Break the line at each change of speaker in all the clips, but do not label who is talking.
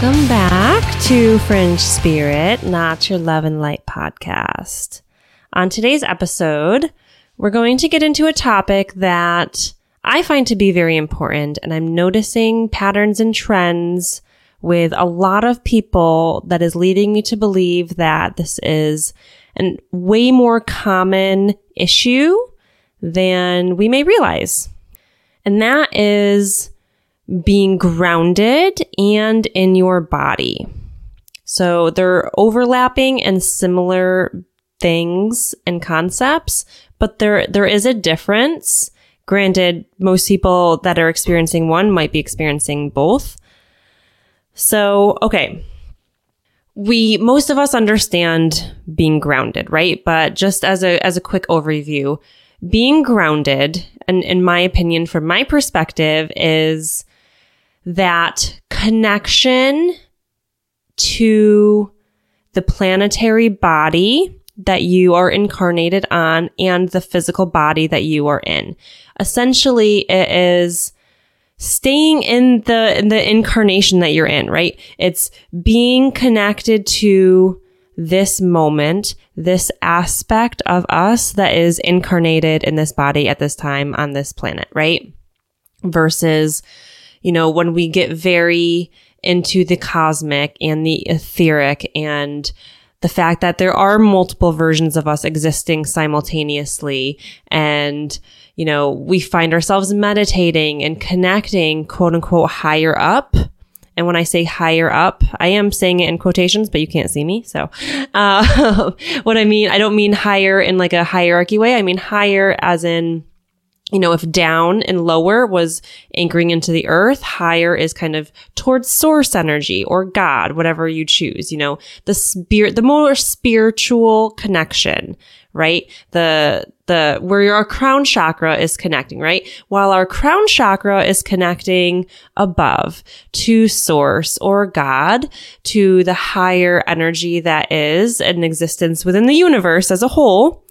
Welcome back to Fringe Spirit, not your love and light podcast. On today's episode, we're going to get into a topic that I find to be very important, and I'm noticing patterns and trends with a lot of people that is leading me to believe that this is a way more common issue than we may realize. And that is being grounded and in your body. So they're overlapping and similar things and concepts, but there, there is a difference. Granted, most people that are experiencing one might be experiencing both. So, okay. We, most of us understand being grounded, right? But just as a, as a quick overview, being grounded, and in my opinion, from my perspective, is that connection to the planetary body that you are incarnated on and the physical body that you are in. Essentially, it is staying in the in the incarnation that you're in, right? It's being connected to this moment, this aspect of us that is incarnated in this body at this time on this planet, right? Versus you know, when we get very into the cosmic and the etheric and the fact that there are multiple versions of us existing simultaneously and you know we find ourselves meditating and connecting quote unquote higher up and when I say higher up, I am saying it in quotations, but you can't see me. So, uh, what I mean, I don't mean higher in like a hierarchy way. I mean higher as in you know, if down and lower was anchoring into the earth, higher is kind of towards source energy or God, whatever you choose, you know, the spirit, the more spiritual connection, right? The, the, where our crown chakra is connecting, right? While our crown chakra is connecting above to source or God, to the higher energy that is an existence within the universe as a whole,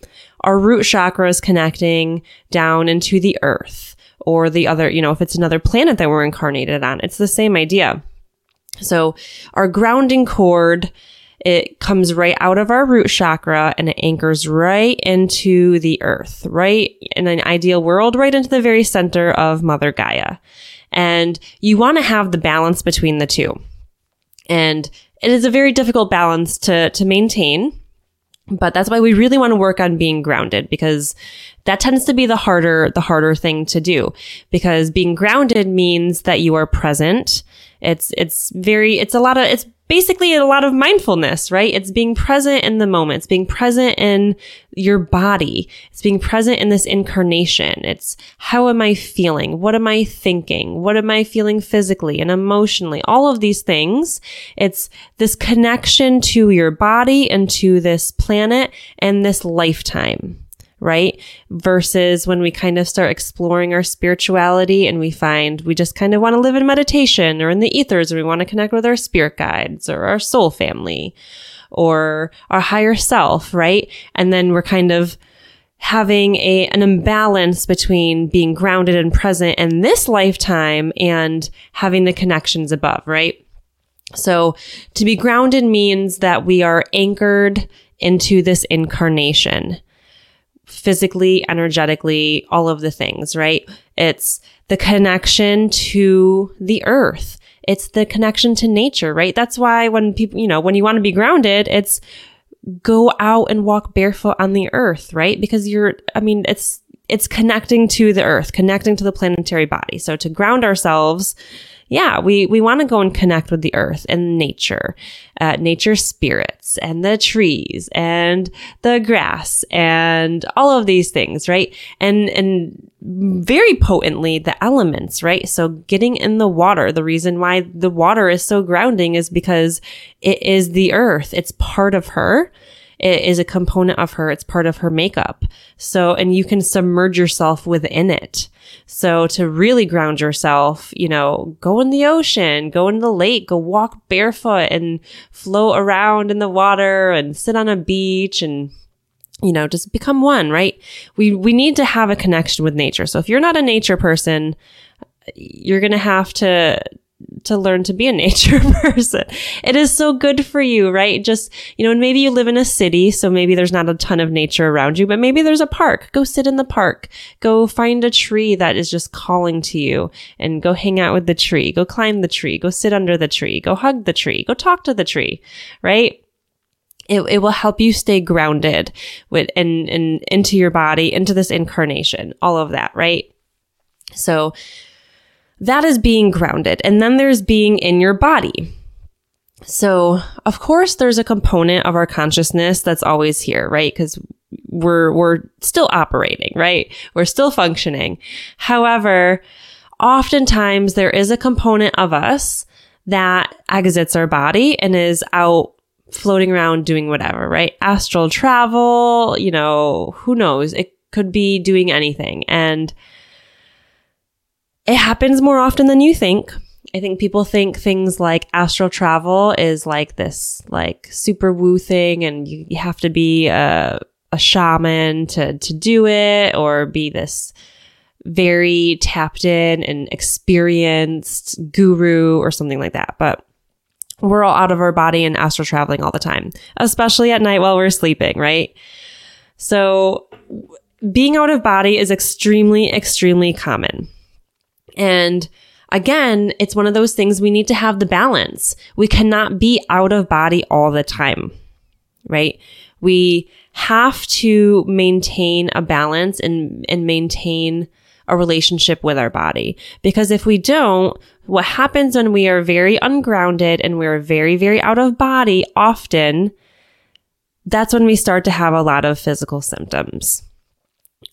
our root chakra is connecting down into the earth or the other, you know, if it's another planet that we're incarnated on, it's the same idea. So our grounding cord, it comes right out of our root chakra and it anchors right into the earth, right in an ideal world, right into the very center of Mother Gaia. And you want to have the balance between the two. And it is a very difficult balance to, to maintain but that's why we really want to work on being grounded because that tends to be the harder, the harder thing to do because being grounded means that you are present. It's, it's very, it's a lot of, it's basically a lot of mindfulness, right? It's being present in the moment. It's being present in your body. It's being present in this incarnation. It's how am I feeling? What am I thinking? What am I feeling physically and emotionally? All of these things. It's this connection to your body and to this planet and this lifetime right? Versus when we kind of start exploring our spirituality and we find we just kind of want to live in meditation or in the ethers or we want to connect with our spirit guides or our soul family or our higher self, right? And then we're kind of having a an imbalance between being grounded and present in this lifetime and having the connections above, right? So to be grounded means that we are anchored into this incarnation physically, energetically, all of the things, right? It's the connection to the earth. It's the connection to nature, right? That's why when people, you know, when you want to be grounded, it's go out and walk barefoot on the earth, right? Because you're, I mean, it's, it's connecting to the earth, connecting to the planetary body. So to ground ourselves, yeah, we, we want to go and connect with the earth and nature, uh, nature spirits and the trees and the grass and all of these things, right? And, and very potently the elements, right? So getting in the water, the reason why the water is so grounding is because it is the earth. It's part of her. It is a component of her. It's part of her makeup. So, and you can submerge yourself within it. So to really ground yourself, you know, go in the ocean, go in the lake, go walk barefoot and float around in the water and sit on a beach and you know, just become one, right? We we need to have a connection with nature. So if you're not a nature person, you're going to have to to learn to be a nature person. It is so good for you, right? Just, you know, and maybe you live in a city, so maybe there's not a ton of nature around you, but maybe there's a park. Go sit in the park. Go find a tree that is just calling to you and go hang out with the tree. Go climb the tree. Go sit under the tree. Go hug the tree. Go talk to the tree, right? It, it will help you stay grounded with and, and into your body, into this incarnation, all of that, right? So that is being grounded. And then there's being in your body. So, of course, there's a component of our consciousness that's always here, right? Because we're, we're still operating, right? We're still functioning. However, oftentimes there is a component of us that exits our body and is out floating around doing whatever, right? Astral travel, you know, who knows? It could be doing anything. And it happens more often than you think. I think people think things like astral travel is like this like super woo thing and you, you have to be a, a shaman to, to do it or be this very tapped in and experienced guru or something like that. But we're all out of our body and astral traveling all the time, especially at night while we're sleeping, right? So being out of body is extremely, extremely common. And again, it's one of those things we need to have the balance. We cannot be out of body all the time, right? We have to maintain a balance and, and maintain a relationship with our body. Because if we don't, what happens when we are very ungrounded and we're very, very out of body often, that's when we start to have a lot of physical symptoms.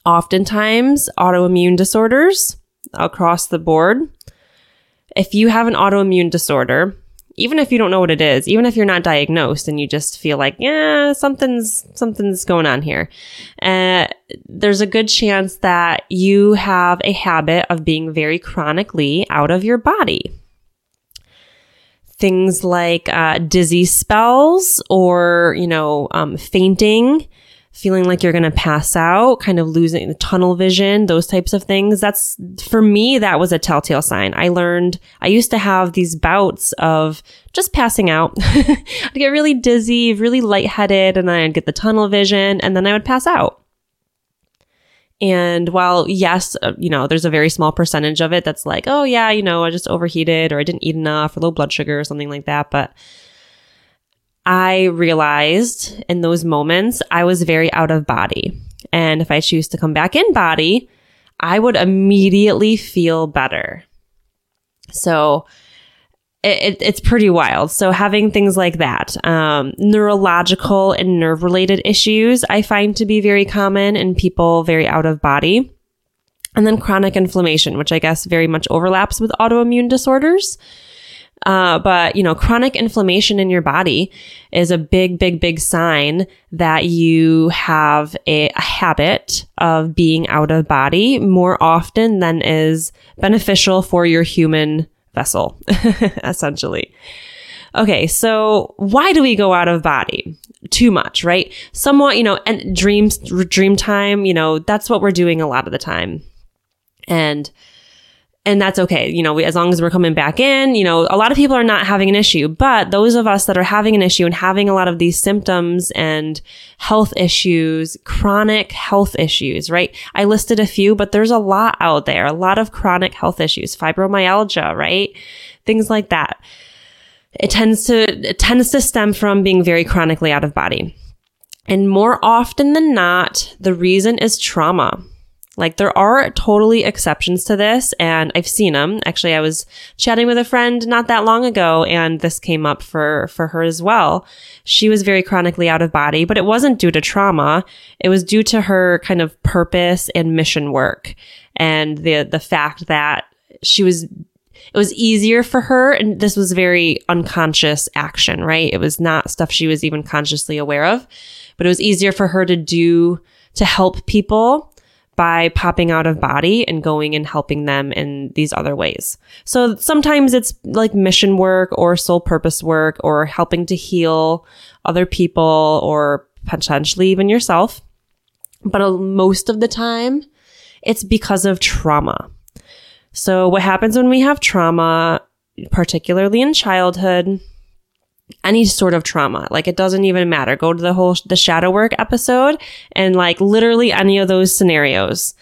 Oftentimes, autoimmune disorders across the board. If you have an autoimmune disorder, even if you don't know what it is, even if you're not diagnosed and you just feel like, yeah, something's something's going on here, uh, there's a good chance that you have a habit of being very chronically out of your body. Things like uh, dizzy spells or you know um, fainting feeling like you're going to pass out, kind of losing the tunnel vision, those types of things. That's for me, that was a telltale sign. I learned I used to have these bouts of just passing out. I'd get really dizzy, really lightheaded, and then I'd get the tunnel vision, and then I would pass out. And while, yes, uh, you know, there's a very small percentage of it that's like, oh, yeah, you know, I just overheated or I didn't eat enough or low blood sugar or something like that. But I realized in those moments I was very out of body. And if I choose to come back in body, I would immediately feel better. So it, it, it's pretty wild. So having things like that, um, neurological and nerve related issues, I find to be very common in people very out of body. And then chronic inflammation, which I guess very much overlaps with autoimmune disorders. Uh, but you know, chronic inflammation in your body is a big, big, big sign that you have a, a habit of being out of body more often than is beneficial for your human vessel, essentially. Okay, so why do we go out of body? Too much, right? Somewhat, you know, and dreams, dream time, you know, that's what we're doing a lot of the time. And and that's okay. You know, as long as we're coming back in, you know, a lot of people are not having an issue, but those of us that are having an issue and having a lot of these symptoms and health issues, chronic health issues, right? I listed a few, but there's a lot out there, a lot of chronic health issues, fibromyalgia, right? Things like that. It tends to, it tends to stem from being very chronically out of body. And more often than not, the reason is trauma. Like there are totally exceptions to this and I've seen them. Actually, I was chatting with a friend not that long ago and this came up for, for her as well. She was very chronically out of body, but it wasn't due to trauma. It was due to her kind of purpose and mission work and the, the fact that she was it was easier for her and this was very unconscious action right it was not stuff she was even consciously aware of but it was easier for her to do to help people by popping out of body and going and helping them in these other ways. So sometimes it's like mission work or soul purpose work or helping to heal other people or potentially even yourself. But uh, most of the time, it's because of trauma. So what happens when we have trauma? particularly in childhood, any sort of trauma. Like it doesn't even matter. Go to the whole the shadow work episode and like literally any of those scenarios.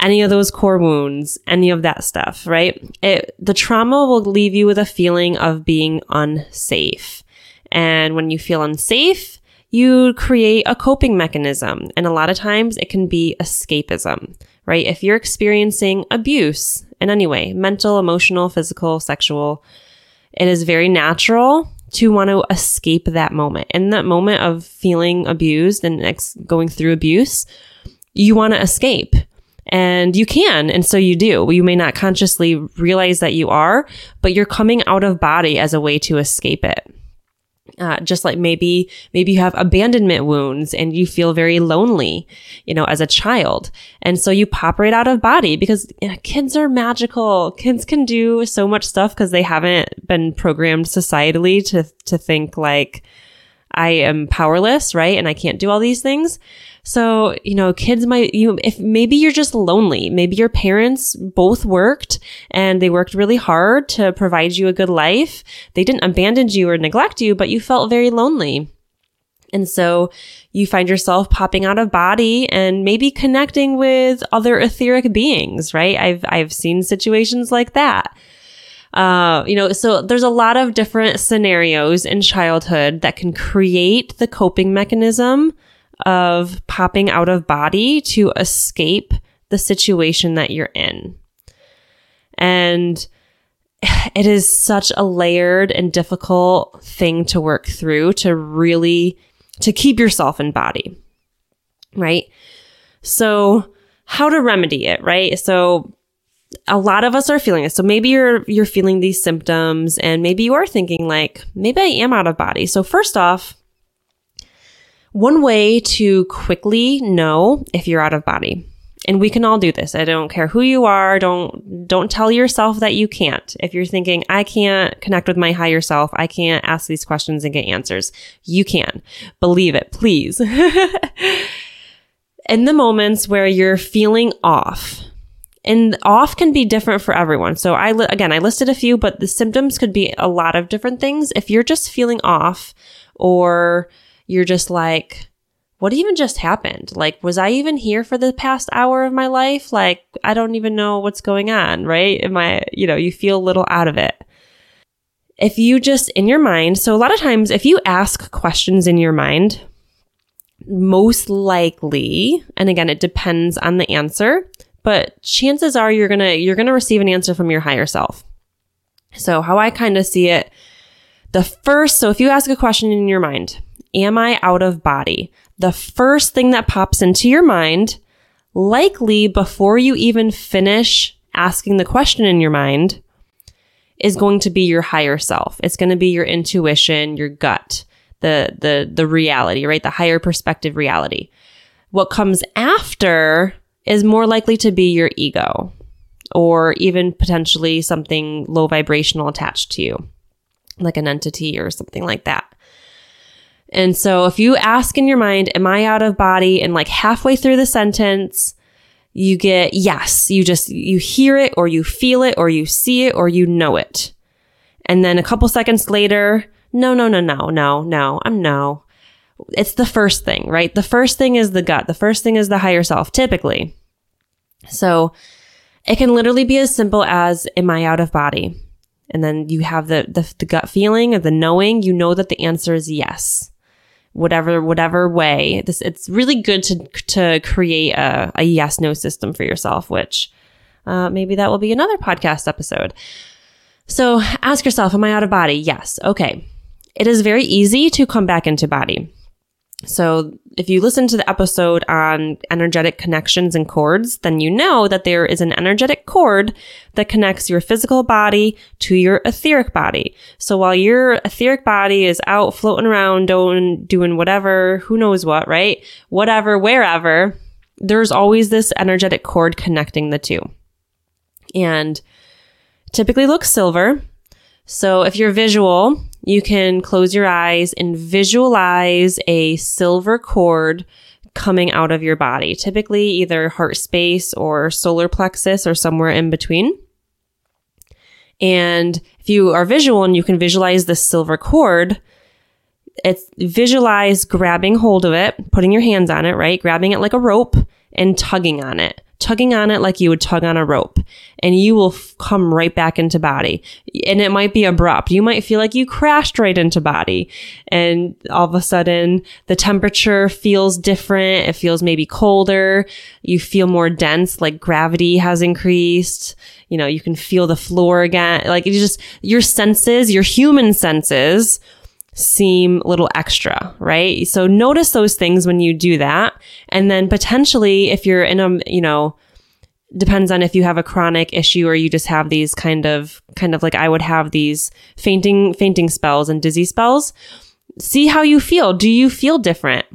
Any of those core wounds, any of that stuff, right? It the trauma will leave you with a feeling of being unsafe. And when you feel unsafe, you create a coping mechanism. And a lot of times it can be escapism, right? If you're experiencing abuse in any way, mental, emotional, physical, sexual, it is very natural to want to escape that moment. In that moment of feeling abused and ex- going through abuse, you want to escape. And you can, and so you do. You may not consciously realize that you are, but you're coming out of body as a way to escape it. Uh, just like maybe maybe you have abandonment wounds and you feel very lonely you know as a child. And so you pop right out of body because you know, kids are magical. Kids can do so much stuff because they haven't been programmed societally to to think like i am powerless right? And i can't do all these things so, you know, kids might, you, if maybe you're just lonely, maybe your parents both worked and they worked really hard to provide you a good life. They didn't abandon you or neglect you, but you felt very lonely. And so you find yourself popping out of body and maybe connecting with other etheric beings, right? I've, I've seen situations like that. Uh, you know, so there's a lot of different scenarios in childhood that can create the coping mechanism of popping out of body to escape the situation that you're in. And it is such a layered and difficult thing to work through to really to keep yourself in body. Right? So, how to remedy it, right? So, a lot of us are feeling it. So maybe you're you're feeling these symptoms and maybe you are thinking like maybe I am out of body. So first off, one way to quickly know if you're out of body. And we can all do this. I don't care who you are. Don't don't tell yourself that you can't. If you're thinking I can't connect with my higher self, I can't ask these questions and get answers. You can. Believe it, please. In the moments where you're feeling off, and off can be different for everyone. So I li- again, I listed a few, but the symptoms could be a lot of different things. If you're just feeling off or you're just like, what even just happened? Like, was I even here for the past hour of my life? Like, I don't even know what's going on, right? Am I, you know, you feel a little out of it. If you just in your mind, so a lot of times if you ask questions in your mind, most likely, and again, it depends on the answer, but chances are you're gonna, you're gonna receive an answer from your higher self. So how I kind of see it, the first, so if you ask a question in your mind, Am I out of body? The first thing that pops into your mind, likely before you even finish asking the question in your mind, is going to be your higher self. It's going to be your intuition, your gut, the the the reality, right? The higher perspective reality. What comes after is more likely to be your ego or even potentially something low vibrational attached to you, like an entity or something like that. And so if you ask in your mind, am I out of body? And like halfway through the sentence, you get yes. You just, you hear it or you feel it or you see it or you know it. And then a couple seconds later, no, no, no, no, no, no, I'm no. It's the first thing, right? The first thing is the gut. The first thing is the higher self, typically. So it can literally be as simple as, am I out of body? And then you have the, the, the gut feeling of the knowing, you know that the answer is yes whatever whatever way. This it's really good to to create a, a yes no system for yourself, which uh, maybe that will be another podcast episode. So ask yourself, am I out of body? Yes. Okay. It is very easy to come back into body. So if you listen to the episode on energetic connections and cords, then you know that there is an energetic cord that connects your physical body to your etheric body. So while your etheric body is out floating around doing, doing whatever, who knows what, right? Whatever, wherever, there's always this energetic cord connecting the two. And typically looks silver. So if you're visual, you can close your eyes and visualize a silver cord coming out of your body, typically either heart space or solar plexus or somewhere in between. And if you are visual and you can visualize the silver cord, it's visualize grabbing hold of it, putting your hands on it, right? Grabbing it like a rope and tugging on it tugging on it like you would tug on a rope and you will f- come right back into body. And it might be abrupt. You might feel like you crashed right into body and all of a sudden the temperature feels different. It feels maybe colder. You feel more dense, like gravity has increased. You know, you can feel the floor again. Like you just, your senses, your human senses seem a little extra, right? So notice those things when you do that. And then potentially if you're in a, you know, depends on if you have a chronic issue or you just have these kind of kind of like I would have these fainting fainting spells and dizzy spells. See how you feel. Do you feel different?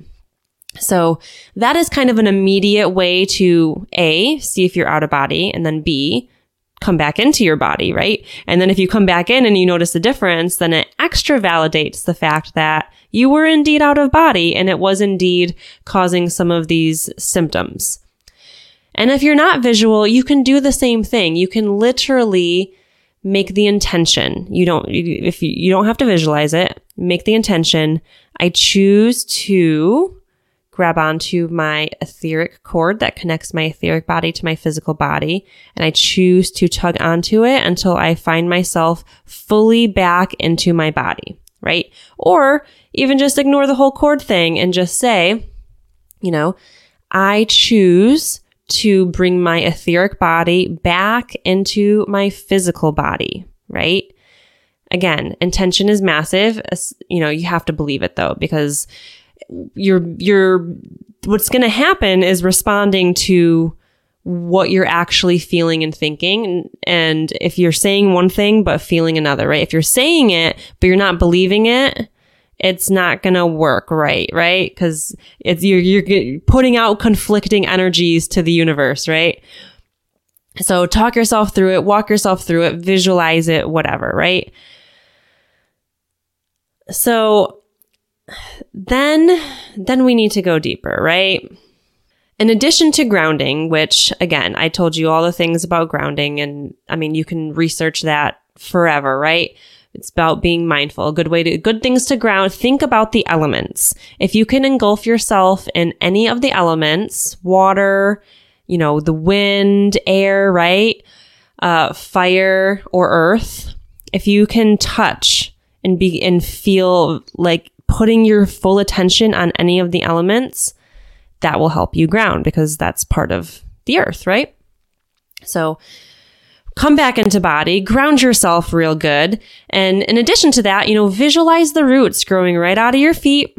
So that is kind of an immediate way to A, see if you're out of body and then B, come back into your body, right? And then if you come back in and you notice the difference, then it extra validates the fact that you were indeed out of body and it was indeed causing some of these symptoms. And if you're not visual, you can do the same thing. You can literally make the intention. You don't, if you, you don't have to visualize it, make the intention. I choose to grab onto my etheric cord that connects my etheric body to my physical body. And I choose to tug onto it until I find myself fully back into my body, right? Or even just ignore the whole cord thing and just say, you know, I choose to bring my etheric body back into my physical body, right? Again, intention is massive. You know, you have to believe it though, because you're you're what's going to happen is responding to what you're actually feeling and thinking. And if you're saying one thing but feeling another right? If you're saying it but you're not believing it it's not going to work right right? Because it's you're you're putting out conflicting energies to the universe right? So talk yourself through it walk yourself through it visualize it whatever right? So then then we need to go deeper, right? In addition to grounding, which again, I told you all the things about grounding and I mean, you can research that forever, right? It's about being mindful. A good way to, good things to ground. Think about the elements. If you can engulf yourself in any of the elements, water, you know, the wind, air, right? Uh, fire or earth. If you can touch and be, and feel like putting your full attention on any of the elements, that will help you ground because that's part of the earth, right? So come back into body, ground yourself real good. And in addition to that, you know, visualize the roots growing right out of your feet.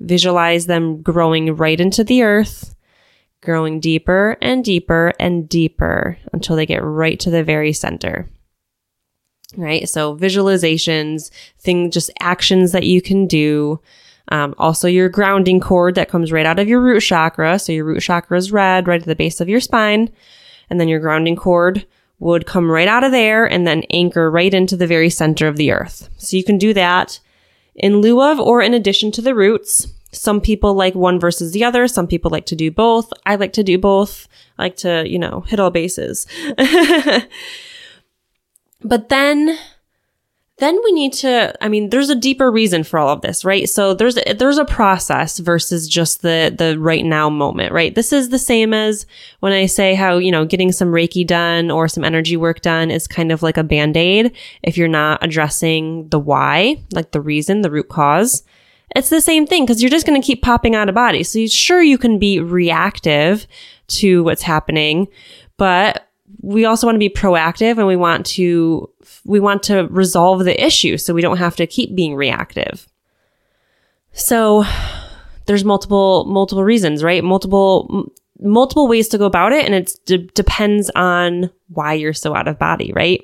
Visualize them growing right into the earth, growing deeper and deeper and deeper until they get right to the very center right? So visualizations, thing, just actions that you can do. Um, also your grounding cord that comes right out of your root chakra. So your root chakra is red, right at the base of your spine. And then your grounding cord would come right out of there and then anchor right into the very center of the earth. So you can do that in lieu of or in addition to the roots. Some people like one versus the other. Some people like to do both. I like to do both. I like to, you know, hit all bases. But then then we need to i mean there's a deeper reason for all of this right? So there's a, there's a process versus just the the right now moment right? This is the same as when i say how you know getting some reiki done or some energy work done is kind of like a band-aid if you're not addressing the why like the reason the root cause. It's the same thing because you're just going to keep popping out of body. So you, sure you can be reactive to what's happening but we also want to be proactive and we want to we want to resolve the issue so we don't have to keep being reactive. So there's multiple multiple reasons, right? Multiple m- multiple ways to go about it and it d- depends on why you're so out of body, right?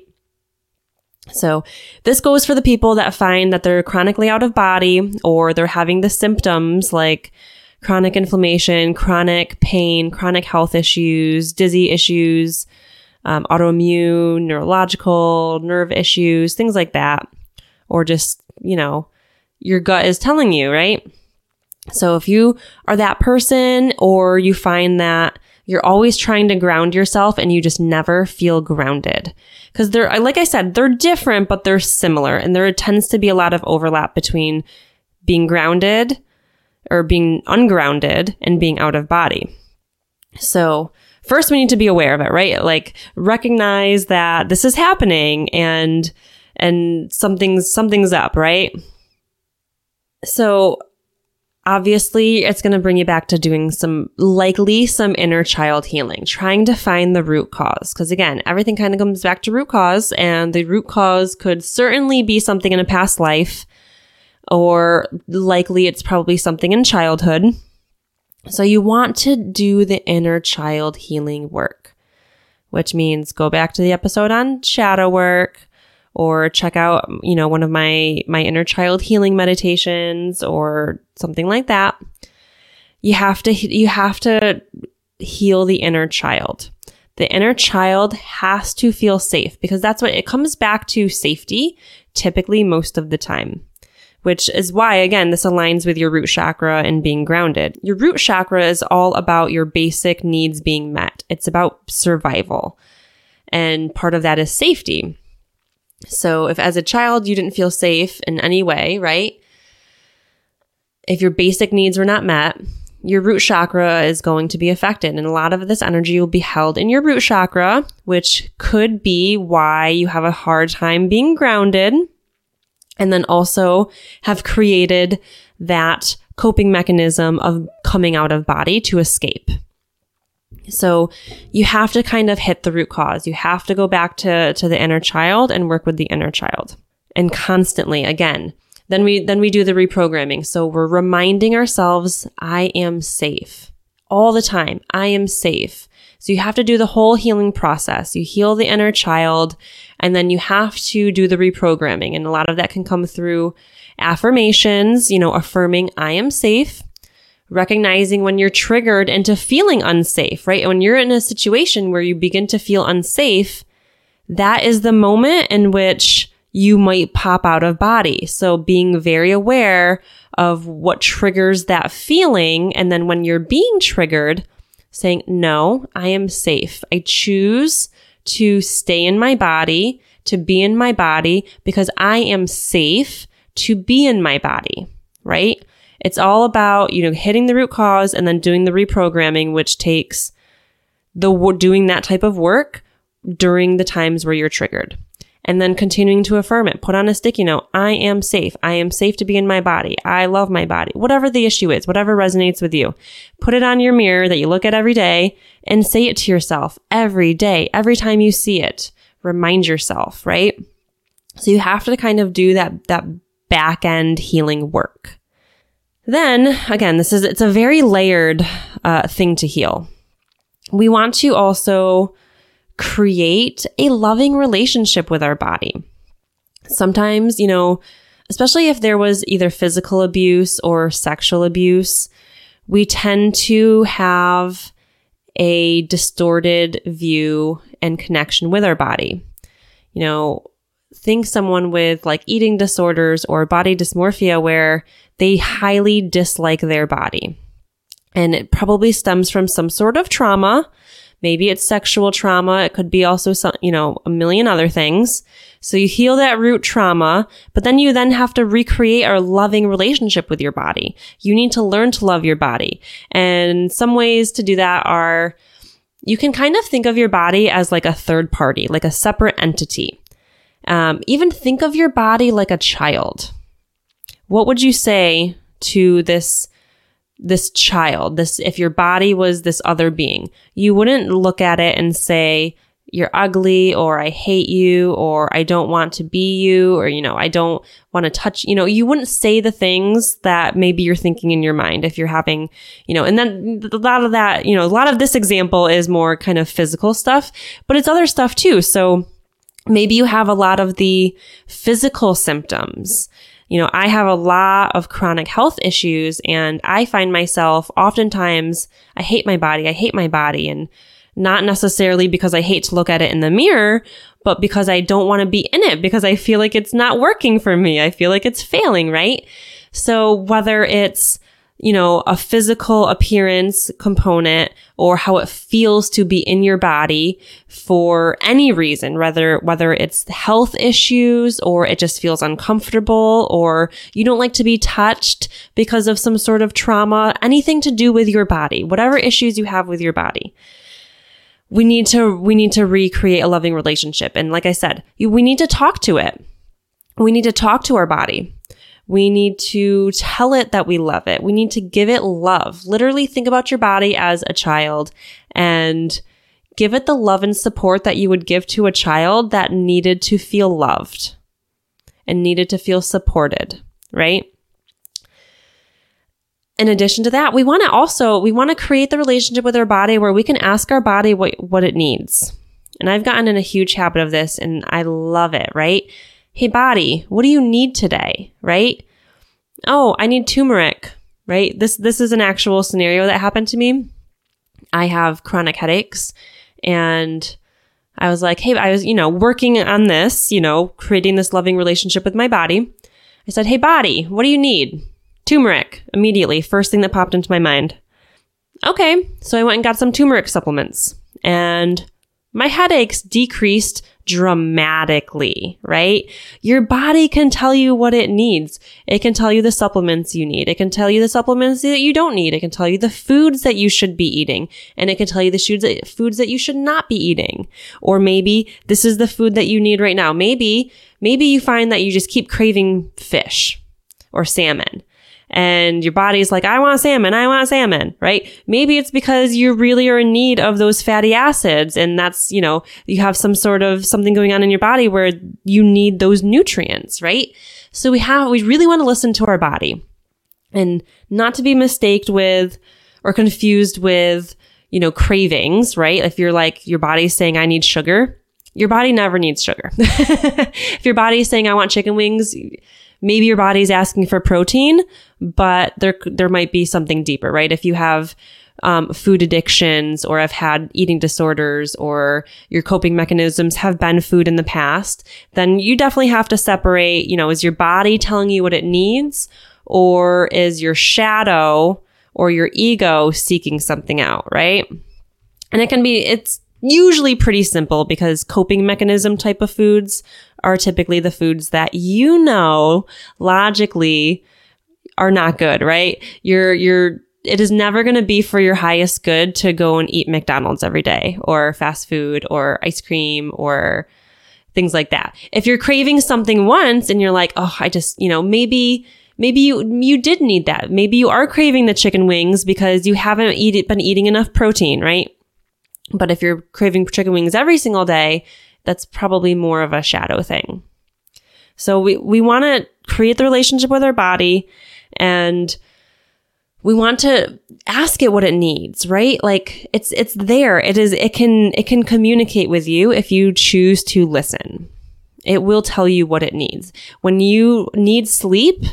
So this goes for the people that find that they're chronically out of body or they're having the symptoms like chronic inflammation, chronic pain, chronic health issues, dizzy issues, um, autoimmune, neurological, nerve issues, things like that. Or just, you know, your gut is telling you, right? So if you are that person or you find that You're always trying to ground yourself and you just never feel grounded. Cause they're, like I said, they're different, but they're similar. And there tends to be a lot of overlap between being grounded or being ungrounded and being out of body. So first we need to be aware of it, right? Like recognize that this is happening and, and something's, something's up, right? So obviously it's going to bring you back to doing some likely some inner child healing trying to find the root cause because again everything kind of comes back to root cause and the root cause could certainly be something in a past life or likely it's probably something in childhood so you want to do the inner child healing work which means go back to the episode on shadow work or check out, you know, one of my, my inner child healing meditations or something like that. You have to, you have to heal the inner child. The inner child has to feel safe because that's what it comes back to safety typically most of the time which is why, again, this aligns with your root chakra and being grounded. Your root chakra is all about your basic needs being met. It's about survival. And part of that is safety. So if as a child you didn't feel safe in any way, right? If your basic needs were not met, your root chakra is going to be affected. And a lot of this energy will be held in your root chakra, which could be why you have a hard time being grounded. And then also have created that coping mechanism of coming out of body to escape. So you have to kind of hit the root cause. You have to go back to, to the inner child and work with the inner child and constantly again. Then we, then we do the reprogramming. So we're reminding ourselves, I am safe all the time. I am safe. So you have to do the whole healing process. You heal the inner child and then you have to do the reprogramming. And a lot of that can come through affirmations, you know, affirming I am safe recognizing when you're triggered into feeling unsafe, right? When you're in a situation where you begin to feel unsafe, that is the moment in which you might pop out of body. So being very aware of what triggers that feeling. And then when you're being triggered, saying, no, I am safe. I choose to stay in my body, to be in my body because I am safe to be in my body, right? It's all about, you know, hitting the root cause and then doing the reprogramming, which takes the doing that type of work during the times where you're triggered. And then continuing to affirm it. Put on a sticky note. I am safe. I am safe to be in my body. I love my body. Whatever the issue is, whatever resonates with you. Put it on your mirror that you look at every day and say it to yourself every day, every time you see it. Remind yourself, right? So you have to kind of do that, that back end healing work. Then again, this is, it's a very layered uh, thing to heal. We want to also create a loving relationship with our body. Sometimes, you know, especially if there was either physical abuse or sexual abuse, we tend to have a distorted view and connection with our body. You know, think someone with like eating disorders or body dysmorphia where they highly dislike their body. And it probably stems from some sort of trauma. Maybe it's sexual trauma. It could be also some, you know, a million other things. So you heal that root trauma, but then you then have to recreate a loving relationship with your body. You need to learn to love your body. And some ways to do that are you can kind of think of your body as like a third party, like a separate entity. Um, even think of your body like a child what would you say to this this child this if your body was this other being you wouldn't look at it and say you're ugly or I hate you or I don't want to be you or you know I don't want to touch you know you wouldn't say the things that maybe you're thinking in your mind if you're having you know and then a lot of that you know a lot of this example is more kind of physical stuff but it's other stuff too. So maybe you have a lot of the physical symptoms you know, I have a lot of chronic health issues and I find myself oftentimes, I hate my body. I hate my body and not necessarily because I hate to look at it in the mirror, but because I don't want to be in it because I feel like it's not working for me. I feel like it's failing, right? So whether it's you know, a physical appearance component or how it feels to be in your body for any reason, whether, whether it's health issues or it just feels uncomfortable or you don't like to be touched because of some sort of trauma, anything to do with your body, whatever issues you have with your body. We need to, we need to recreate a loving relationship. And like I said, we need to talk to it. We need to talk to our body. We need to tell it that we love it. We need to give it love. Literally think about your body as a child and give it the love and support that you would give to a child that needed to feel loved and needed to feel supported, right? In addition to that, we want to also, we want to create the relationship with our body where we can ask our body what, what it needs. And I've gotten in a huge habit of this and I love it, right? Hey, body, what do you need today? Right? Oh, I need turmeric, right? This, this is an actual scenario that happened to me. I have chronic headaches and I was like, Hey, I was, you know, working on this, you know, creating this loving relationship with my body. I said, Hey, body, what do you need? Turmeric immediately. First thing that popped into my mind. Okay. So I went and got some turmeric supplements and my headaches decreased dramatically, right? Your body can tell you what it needs. It can tell you the supplements you need. It can tell you the supplements that you don't need. It can tell you the foods that you should be eating. And it can tell you the foods that you should not be eating. Or maybe this is the food that you need right now. Maybe, maybe you find that you just keep craving fish or salmon and your body's like, I want salmon, I want salmon, right? Maybe it's because you really are in need of those fatty acids. And that's, you know, you have some sort of something going on in your body where you need those nutrients, right? So we have, we really want to listen to our body and not to be mistaken with or confused with, you know, cravings, right? If you're like, your body's saying, I need sugar, your body never needs sugar. if your body's saying, I want chicken wings, maybe your body's asking for protein, but there there might be something deeper, right? If you have um, food addictions or have had eating disorders or your coping mechanisms have been food in the past, then you definitely have to separate, you know, is your body telling you what it needs or is your shadow or your ego seeking something out, right? And it can be, it's usually pretty simple because coping mechanism type of foods are typically the foods that you know logically are not good, right? You're, you're, it is never going to be for your highest good to go and eat McDonald's every day or fast food or ice cream or things like that. If you're craving something once and you're like, oh, I just, you know, maybe, maybe you, you did need that. Maybe you are craving the chicken wings because you haven't eat, been eating enough protein, right? But if you're craving chicken wings every single day, that's probably more of a shadow thing. So we, we want to create the relationship with our body and we want to ask it what it needs, right? Like it's, it's there. It is, it can, it can communicate with you if you choose to listen. It will tell you what it needs. When you need sleep,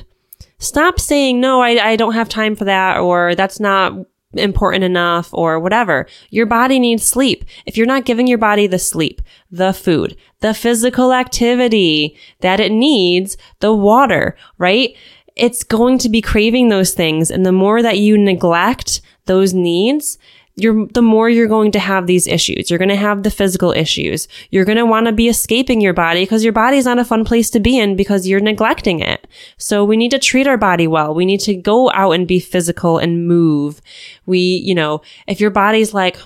stop saying, no, I, I don't have time for that, or that's not important enough or whatever. Your body needs sleep. If you're not giving your body the sleep, the food, the physical activity that it needs, the water, right? It's going to be craving those things. And the more that you neglect those needs, you're, the more you're going to have these issues. You're going to have the physical issues. You're going to want to be escaping your body because your body's not a fun place to be in because you're neglecting it. So we need to treat our body well. We need to go out and be physical and move. We, you know, if your body's like,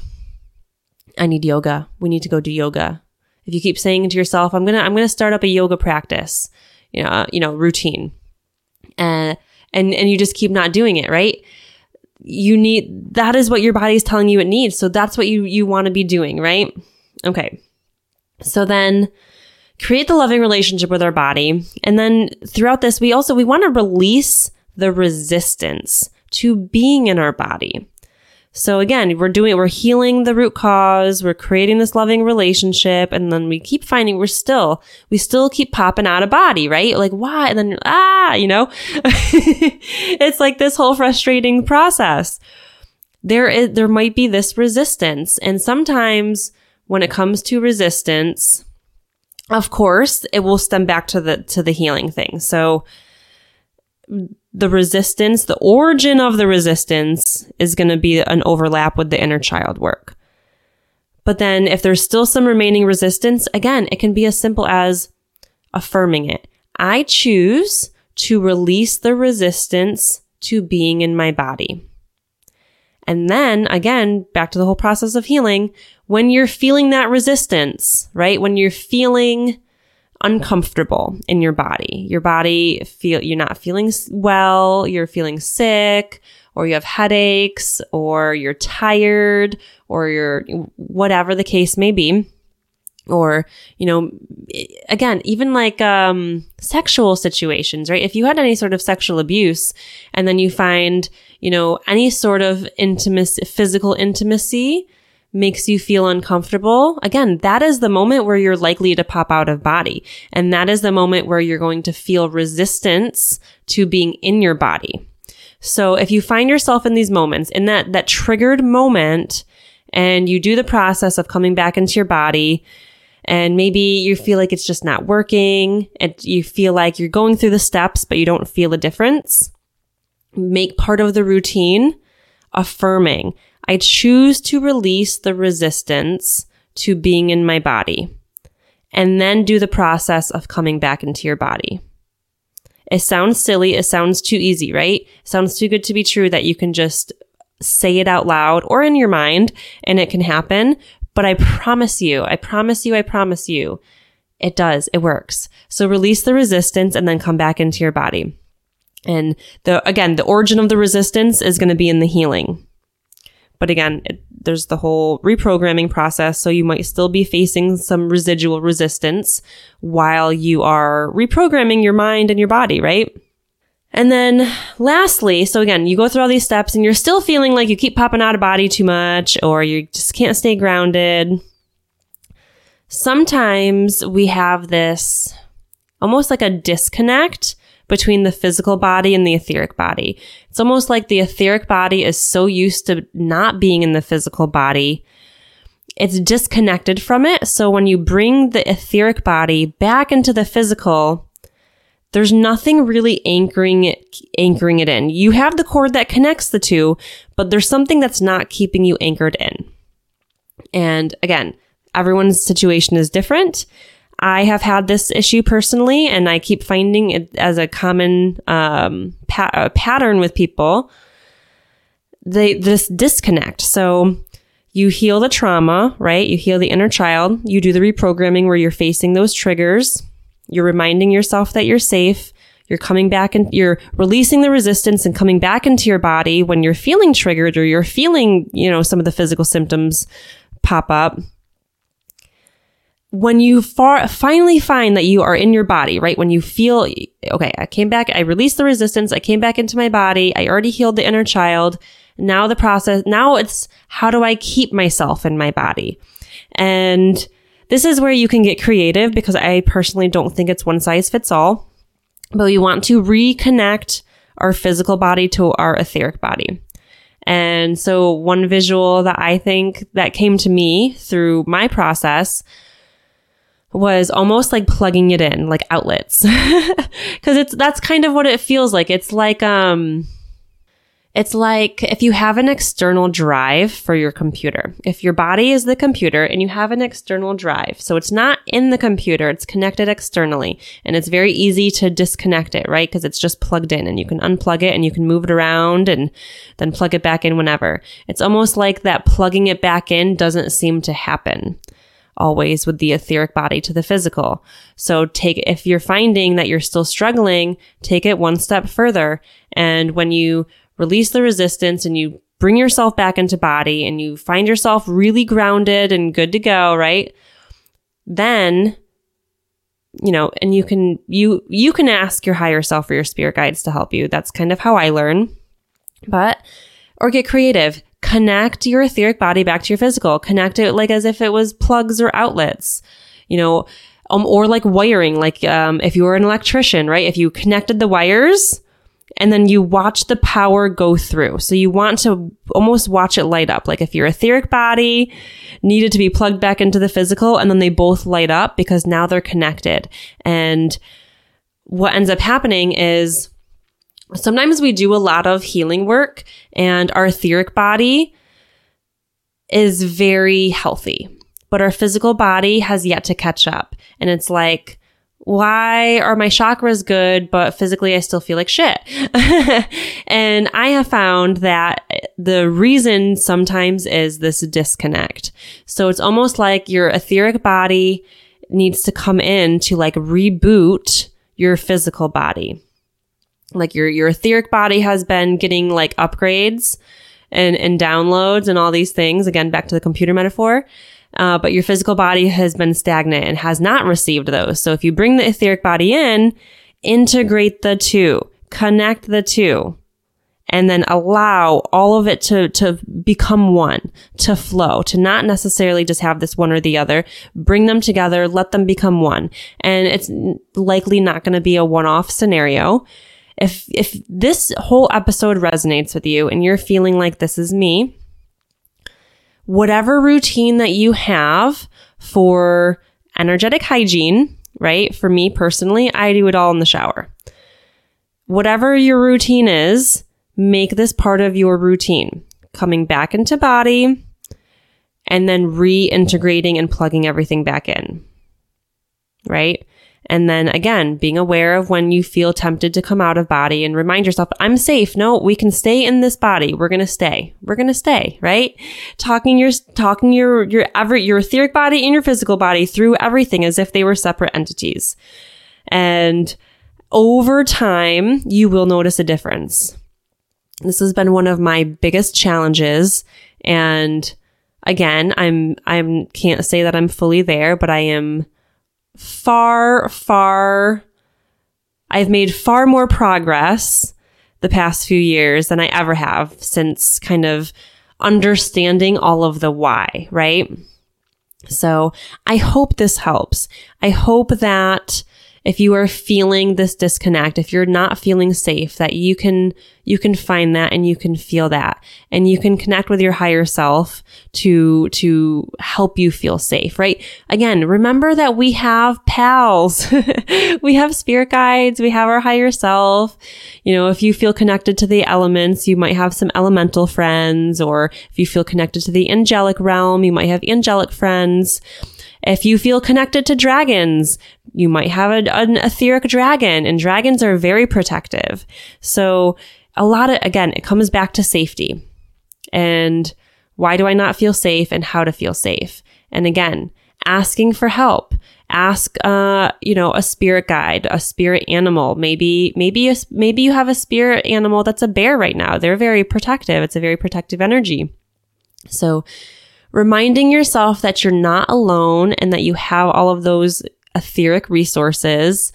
I need yoga, we need to go do yoga. If you keep saying to yourself, I'm going to, I'm going to start up a yoga practice, you know, you know, routine. Uh, and, and you just keep not doing it, right? You need that is what your body is telling you it needs. So that's what you you want to be doing, right? Okay. So then create the loving relationship with our body. And then throughout this, we also we want to release the resistance to being in our body. So again, we're doing, we're healing the root cause. We're creating this loving relationship. And then we keep finding we're still, we still keep popping out of body, right? Like, why? And then, ah, you know, it's like this whole frustrating process. There is, there might be this resistance. And sometimes when it comes to resistance, of course, it will stem back to the, to the healing thing. So, the resistance, the origin of the resistance is going to be an overlap with the inner child work. But then if there's still some remaining resistance, again, it can be as simple as affirming it. I choose to release the resistance to being in my body. And then again, back to the whole process of healing, when you're feeling that resistance, right? When you're feeling uncomfortable in your body, your body feel, you're not feeling well, you're feeling sick, or you have headaches, or you're tired, or you're whatever the case may be. Or you know again even like um sexual situations right? If you had any sort of sexual abuse and then you find you know any sort of intimacy physical intimacy makes you feel uncomfortable again that is the moment where you're likely to pop out of body and that is the moment where you're going to feel resistance to being in your body so if you find yourself in these moments in that that triggered moment and you do the process of coming back into your body and maybe you feel like it's just not working and you feel like you're going through the steps, but you don't feel a difference. Make part of the routine affirming. I choose to release the resistance to being in my body and then do the process of coming back into your body. It sounds silly. It sounds too easy, right? It sounds too good to be true that you can just say it out loud or in your mind and it can happen. But I promise you, I promise you, I promise you, it does. It works. So release the resistance and then come back into your body. And the, again, the origin of the resistance is going to be in the healing. But again, it, there's the whole reprogramming process. So you might still be facing some residual resistance while you are reprogramming your mind and your body, right? And then lastly, so again, you go through all these steps and you're still feeling like you keep popping out of body too much or you just can't stay grounded. Sometimes we have this almost like a disconnect between the physical body and the etheric body. It's almost like the etheric body is so used to not being in the physical body. It's disconnected from it. So when you bring the etheric body back into the physical, there's nothing really anchoring it, anchoring it in. You have the cord that connects the two, but there's something that's not keeping you anchored in. And again, everyone's situation is different. I have had this issue personally, and I keep finding it as a common um, pa- pattern with people. They this disconnect. So you heal the trauma, right? You heal the inner child. You do the reprogramming where you're facing those triggers you're reminding yourself that you're safe. You're coming back and you're releasing the resistance and coming back into your body when you're feeling triggered or you're feeling, you know, some of the physical symptoms pop up. When you far, finally find that you are in your body, right? When you feel, okay, I came back, I released the resistance, I came back into my body, I already healed the inner child. Now the process, now it's how do I keep myself in my body? And this is where you can get creative because I personally don't think it's one size fits all. But we want to reconnect our physical body to our etheric body. And so one visual that I think that came to me through my process was almost like plugging it in, like outlets. Cause it's, that's kind of what it feels like. It's like, um, it's like if you have an external drive for your computer. If your body is the computer and you have an external drive, so it's not in the computer, it's connected externally and it's very easy to disconnect it, right? Because it's just plugged in and you can unplug it and you can move it around and then plug it back in whenever. It's almost like that plugging it back in doesn't seem to happen always with the etheric body to the physical. So take, if you're finding that you're still struggling, take it one step further. And when you release the resistance and you bring yourself back into body and you find yourself really grounded and good to go, right? Then, you know, and you can, you, you can ask your higher self or your spirit guides to help you. That's kind of how I learn. But, or get creative. Connect your etheric body back to your physical. Connect it like as if it was plugs or outlets, you know, um, or like wiring. Like, um, if you were an electrician, right? If you connected the wires, and then you watch the power go through. So you want to almost watch it light up. Like if your etheric body needed to be plugged back into the physical and then they both light up because now they're connected. And what ends up happening is sometimes we do a lot of healing work and our etheric body is very healthy, but our physical body has yet to catch up. And it's like, why are my chakras good, but physically I still feel like shit? and I have found that the reason sometimes is this disconnect. So it's almost like your etheric body needs to come in to like reboot your physical body. Like your, your etheric body has been getting like upgrades and, and downloads and all these things. Again, back to the computer metaphor uh, but your physical body has been stagnant and has not received those. So if you bring the etheric body in, integrate the two, connect the two, and then allow all of it to, to become one, to flow, to not necessarily just have this one or the other. Bring them together, let them become one. And it's likely not going to be a one-off scenario. If, if this whole episode resonates with you and you're feeling like this is me, whatever routine that you have for energetic hygiene, right? For me personally, I do it all in the shower. Whatever your routine is, make this part of your routine. Coming back into body and then reintegrating and plugging everything back in. Right? And then again, being aware of when you feel tempted to come out of body and remind yourself, I'm safe. No, we can stay in this body. We're going to stay. We're going to stay, right? Talking your, talking your, your, every, your etheric body and your physical body through everything as if they were separate entities. And over time, you will notice a difference. This has been one of my biggest challenges. And again, I'm, I'm, can't say that I'm fully there, but I am, far, far, I've made far more progress the past few years than I ever have since kind of understanding all of the why, right? So I hope this helps. I hope that if you are feeling this disconnect, if you're not feeling safe, that you can, you can find that and you can feel that and you can connect with your higher self to, to help you feel safe, right? Again, remember that we have pals. we have spirit guides. We have our higher self. You know, if you feel connected to the elements, you might have some elemental friends, or if you feel connected to the angelic realm, you might have angelic friends. If you feel connected to dragons, you might have a, an etheric dragon and dragons are very protective. So a lot of, again, it comes back to safety and why do I not feel safe and how to feel safe. And again, asking for help. Ask, uh, you know, a spirit guide, a spirit animal. Maybe, maybe, a, maybe you have a spirit animal that's a bear right now. They're very protective. It's a very protective energy. So reminding yourself that you're not alone and that you have all of those etheric resources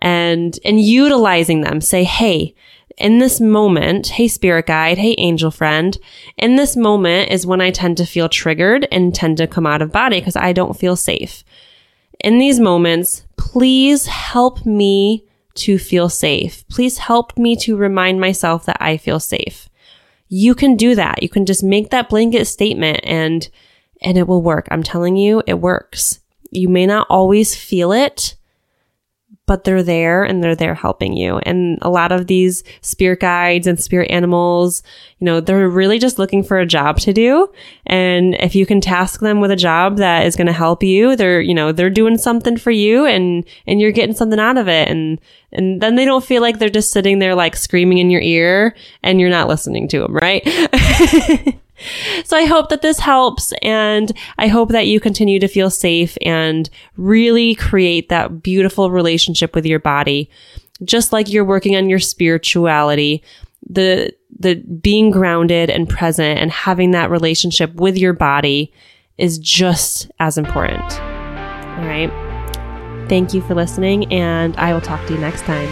and and utilizing them. Say hey in this moment hey spirit guide hey angel friend in this moment is when i tend to feel triggered and tend to come out of body because i don't feel safe. In these moments please help me to feel safe. Please help me to remind myself that i feel safe you can do that. You can just make that blanket statement and and it will work. I'm telling you, it works. You may not always feel it, but they're there and they're there helping you. And a lot of these spirit guides and spirit animals, you know, they're really just looking for a job to do. And if you can task them with a job that is going to help you, they're, you know, they're doing something for you and, and you're getting something out of it. And, and then they don't feel like they're just sitting there like screaming in your ear and you're not listening to them, right? So I hope that this helps and I hope that you continue to feel safe and really create that beautiful relationship with your body. Just like you're working on your spirituality, the the being grounded and present and having that relationship with your body is just as important. All right. Thank you for listening and I will talk to you next time.